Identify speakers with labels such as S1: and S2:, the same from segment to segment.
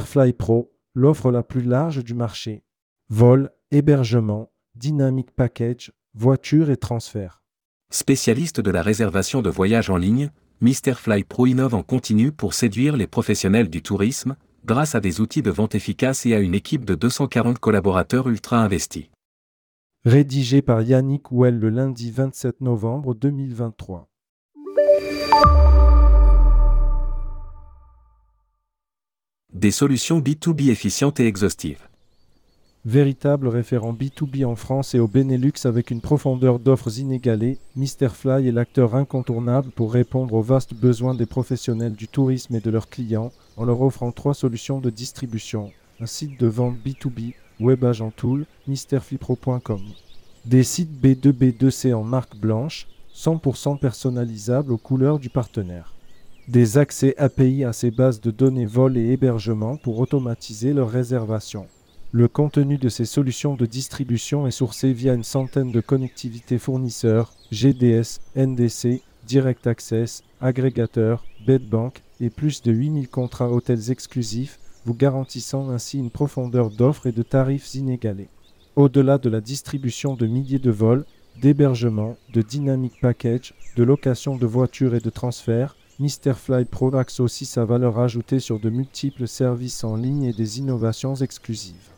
S1: Fly Pro, l'offre la plus large du marché. Vol, hébergement, dynamic package, voiture et transfert.
S2: Spécialiste de la réservation de voyages en ligne, Fly Pro innove en continu pour séduire les professionnels du tourisme, grâce à des outils de vente efficaces et à une équipe de 240 collaborateurs ultra investis.
S1: Rédigé par Yannick Well le lundi 27 novembre 2023.
S2: Des solutions B2B efficientes et exhaustives.
S1: Véritable référent B2B en France et au Benelux avec une profondeur d'offres inégalée, Fly est l'acteur incontournable pour répondre aux vastes besoins des professionnels du tourisme et de leurs clients en leur offrant trois solutions de distribution. Un site de vente B2B, web agent tool. Des sites B2B2C en marque blanche, 100% personnalisables aux couleurs du partenaire. Des accès API à ces bases de données vol et hébergement pour automatiser leur réservation. Le contenu de ces solutions de distribution est sourcé via une centaine de connectivités fournisseurs, GDS, NDC, Direct Access, agrégateurs, bedbank et plus de 8000 contrats hôtels exclusifs, vous garantissant ainsi une profondeur d'offres et de tarifs inégalés. Au-delà de la distribution de milliers de vols, d'hébergement, de dynamic package, de location de voitures et de transferts, Fly Pro axe aussi sa valeur ajoutée sur de multiples services en ligne et des innovations exclusives.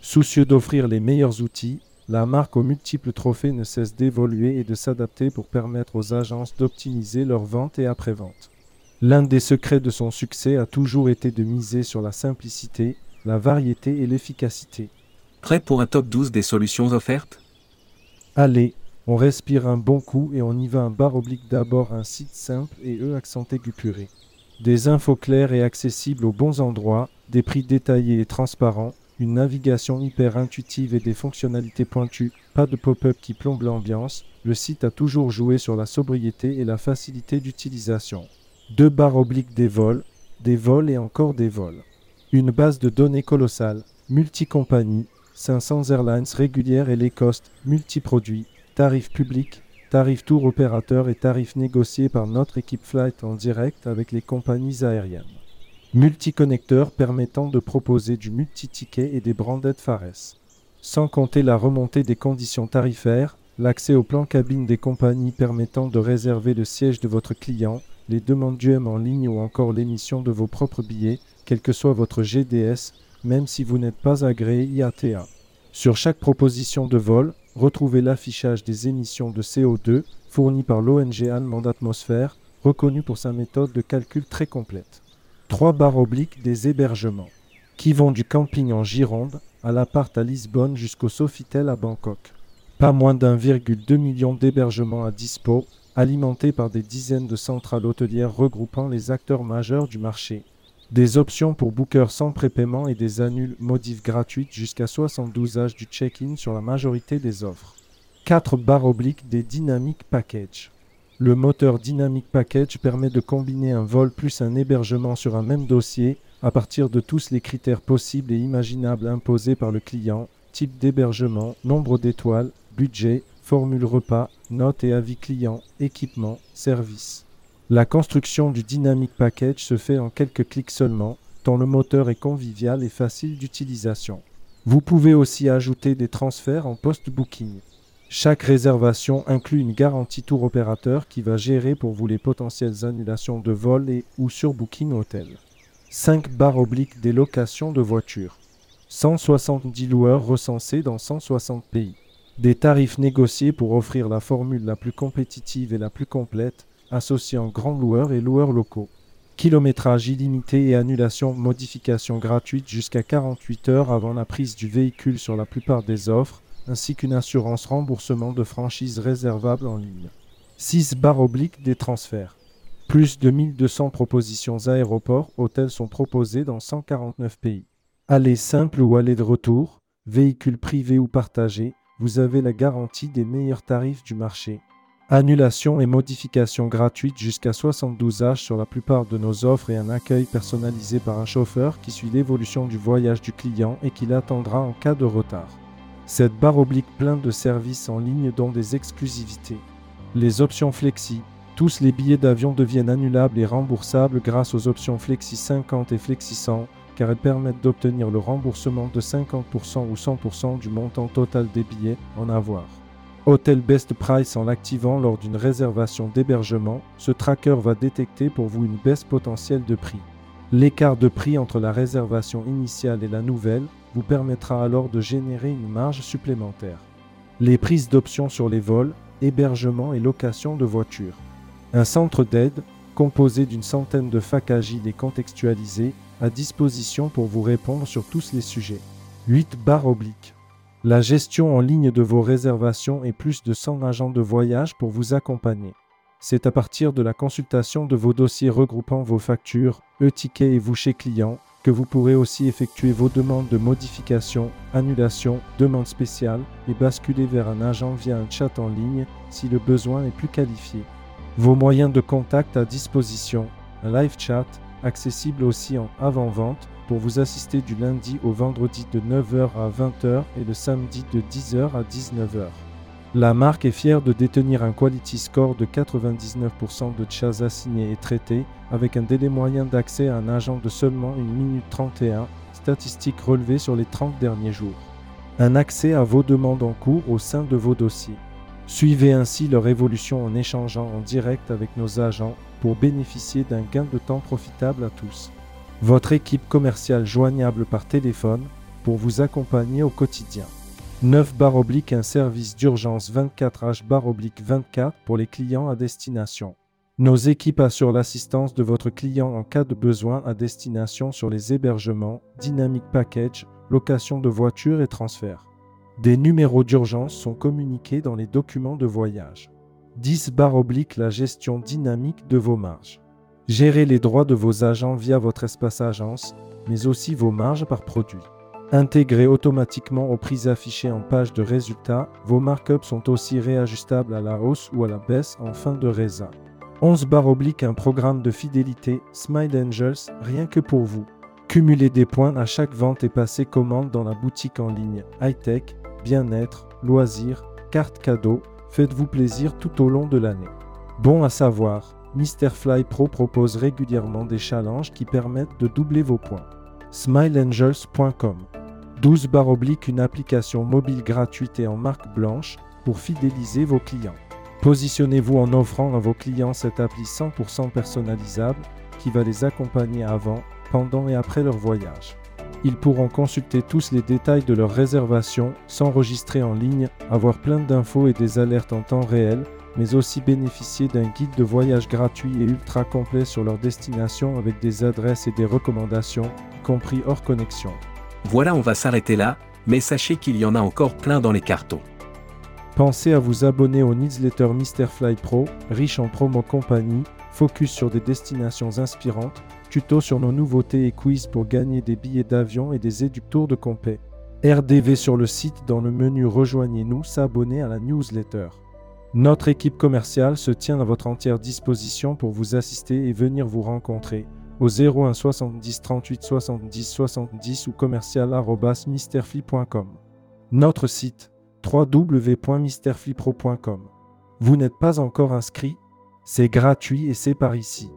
S1: Soucieux d'offrir les meilleurs outils, la marque aux multiples trophées ne cesse d'évoluer et de s'adapter pour permettre aux agences d'optimiser leurs ventes et après-vente. L'un des secrets de son succès a toujours été de miser sur la simplicité, la variété et l'efficacité.
S2: Prêt pour un top 12 des solutions offertes?
S1: Allez, on respire un bon coup et on y va un bar oblique d'abord un site simple et E accent aigu puré. Des infos claires et accessibles aux bons endroits, des prix détaillés et transparents, une navigation hyper intuitive et des fonctionnalités pointues, pas de pop-up qui plombe l'ambiance, le site a toujours joué sur la sobriété et la facilité d'utilisation. Deux barres obliques des vols, des vols et encore des vols. Une base de données colossale, multi-compagnies, 500 airlines régulières et les costs, multi-produits, tarifs publics, tarifs tour opérateurs et tarifs négociés par notre équipe flight en direct avec les compagnies aériennes multiconnecteurs permettant de proposer du multi-ticket et des branded Fares. Sans compter la remontée des conditions tarifaires, l'accès au plan cabine des compagnies permettant de réserver le siège de votre client, les demandes d'UM en ligne ou encore l'émission de vos propres billets, quel que soit votre GDS, même si vous n'êtes pas agréé IATA. Sur chaque proposition de vol, retrouvez l'affichage des émissions de CO2 fournies par l'ONG allemande Atmosphère, reconnue pour sa méthode de calcul très complète trois barres obliques des hébergements, qui vont du camping en Gironde à l'appart à Lisbonne jusqu'au Sofitel à Bangkok. Pas moins d'1,2 million d'hébergements à dispo, alimentés par des dizaines de centrales hôtelières regroupant les acteurs majeurs du marché. Des options pour bookers sans prépaiement et des annules modifs gratuites jusqu'à 72 âges du check-in sur la majorité des offres. 4 barres obliques des Dynamic Package. Le moteur Dynamic Package permet de combiner un vol plus un hébergement sur un même dossier à partir de tous les critères possibles et imaginables imposés par le client, type d'hébergement, nombre d'étoiles, budget, formule repas, notes et avis client, équipement, service. La construction du Dynamic Package se fait en quelques clics seulement, tant le moteur est convivial et facile d'utilisation. Vous pouvez aussi ajouter des transferts en post-booking. Chaque réservation inclut une garantie tour opérateur qui va gérer pour vous les potentielles annulations de vol et ou sur Booking Hotel. 5 barres obliques des locations de voitures. 170 loueurs recensés dans 160 pays. Des tarifs négociés pour offrir la formule la plus compétitive et la plus complète, associant grands loueurs et loueurs locaux. Kilométrage illimité et annulation modification gratuite jusqu'à 48 heures avant la prise du véhicule sur la plupart des offres ainsi qu'une assurance remboursement de franchise réservable en ligne. 6 barres obliques des transferts. Plus de 1200 propositions aéroports, hôtels sont proposés dans 149 pays. Allez simple ou aller de retour, véhicules privés ou partagés, vous avez la garantie des meilleurs tarifs du marché. Annulation et modification gratuite jusqu'à 72 âges sur la plupart de nos offres et un accueil personnalisé par un chauffeur qui suit l'évolution du voyage du client et qui l'attendra en cas de retard. Cette barre oblique plein de services en ligne dont des exclusivités. Les options Flexi. Tous les billets d'avion deviennent annulables et remboursables grâce aux options Flexi 50 et Flexi 100, car elles permettent d'obtenir le remboursement de 50% ou 100% du montant total des billets en avoir. Hôtel Best Price en l'activant lors d'une réservation d'hébergement, ce tracker va détecter pour vous une baisse potentielle de prix. L'écart de prix entre la réservation initiale et la nouvelle vous permettra alors de générer une marge supplémentaire. Les prises d'options sur les vols, hébergement et location de voitures. Un centre d'aide, composé d'une centaine de facs agiles et contextualisés, à disposition pour vous répondre sur tous les sujets. 8 barres obliques. La gestion en ligne de vos réservations et plus de 100 agents de voyage pour vous accompagner. C'est à partir de la consultation de vos dossiers regroupant vos factures, e-tickets et vous chez client que vous pourrez aussi effectuer vos demandes de modification, annulation, demande spéciale et basculer vers un agent via un chat en ligne si le besoin est plus qualifié. Vos moyens de contact à disposition, un live chat, accessible aussi en avant-vente pour vous assister du lundi au vendredi de 9h à 20h et le samedi de 10h à 19h. La marque est fière de détenir un quality score de 99% de chats assignés et traités, avec un délai moyen d'accès à un agent de seulement 1 minute 31, statistique relevée sur les 30 derniers jours. Un accès à vos demandes en cours au sein de vos dossiers. Suivez ainsi leur évolution en échangeant en direct avec nos agents pour bénéficier d'un gain de temps profitable à tous. Votre équipe commerciale joignable par téléphone pour vous accompagner au quotidien. 9 barre oblique un service d'urgence 24H barre oblique 24 pour les clients à destination. Nos équipes assurent l'assistance de votre client en cas de besoin à destination sur les hébergements, dynamic package, location de voitures et transfert. Des numéros d'urgence sont communiqués dans les documents de voyage. 10 barre oblique la gestion dynamique de vos marges. Gérez les droits de vos agents via votre espace agence, mais aussi vos marges par produit. Intégrés automatiquement aux prix affichés en page de résultats, vos markups sont aussi réajustables à la hausse ou à la baisse en fin de résa. 11 barre oblique un programme de fidélité Smile Angels rien que pour vous. Cumulez des points à chaque vente et passez commande dans la boutique en ligne. High-tech, bien-être, loisirs, cartes cadeaux, faites-vous plaisir tout au long de l'année. Bon à savoir, Mr. Fly Pro propose régulièrement des challenges qui permettent de doubler vos points. SmileAngels.com 12 barre oblique une application mobile gratuite et en marque blanche pour fidéliser vos clients. Positionnez-vous en offrant à vos clients cette appli 100% personnalisable qui va les accompagner avant, pendant et après leur voyage. Ils pourront consulter tous les détails de leur réservation, s'enregistrer en ligne, avoir plein d'infos et des alertes en temps réel, mais aussi bénéficier d'un guide de voyage gratuit et ultra complet sur leur destination avec des adresses et des recommandations, y compris hors connexion.
S2: Voilà, on va s'arrêter là, mais sachez qu'il y en a encore plein dans les cartons.
S1: Pensez à vous abonner au newsletter Mr. Fly Pro, riche en promo compagnie, focus sur des destinations inspirantes, tutos sur nos nouveautés et quiz pour gagner des billets d'avion et des éducteurs de compé. RDV sur le site dans le menu Rejoignez-nous, s'abonner à la newsletter. Notre équipe commerciale se tient à votre entière disposition pour vous assister et venir vous rencontrer au 01 70 38 70 70 ou commercial.misterfly.com. Notre site www.misterflypro.com. Vous n'êtes pas encore inscrit? C'est gratuit et c'est par ici.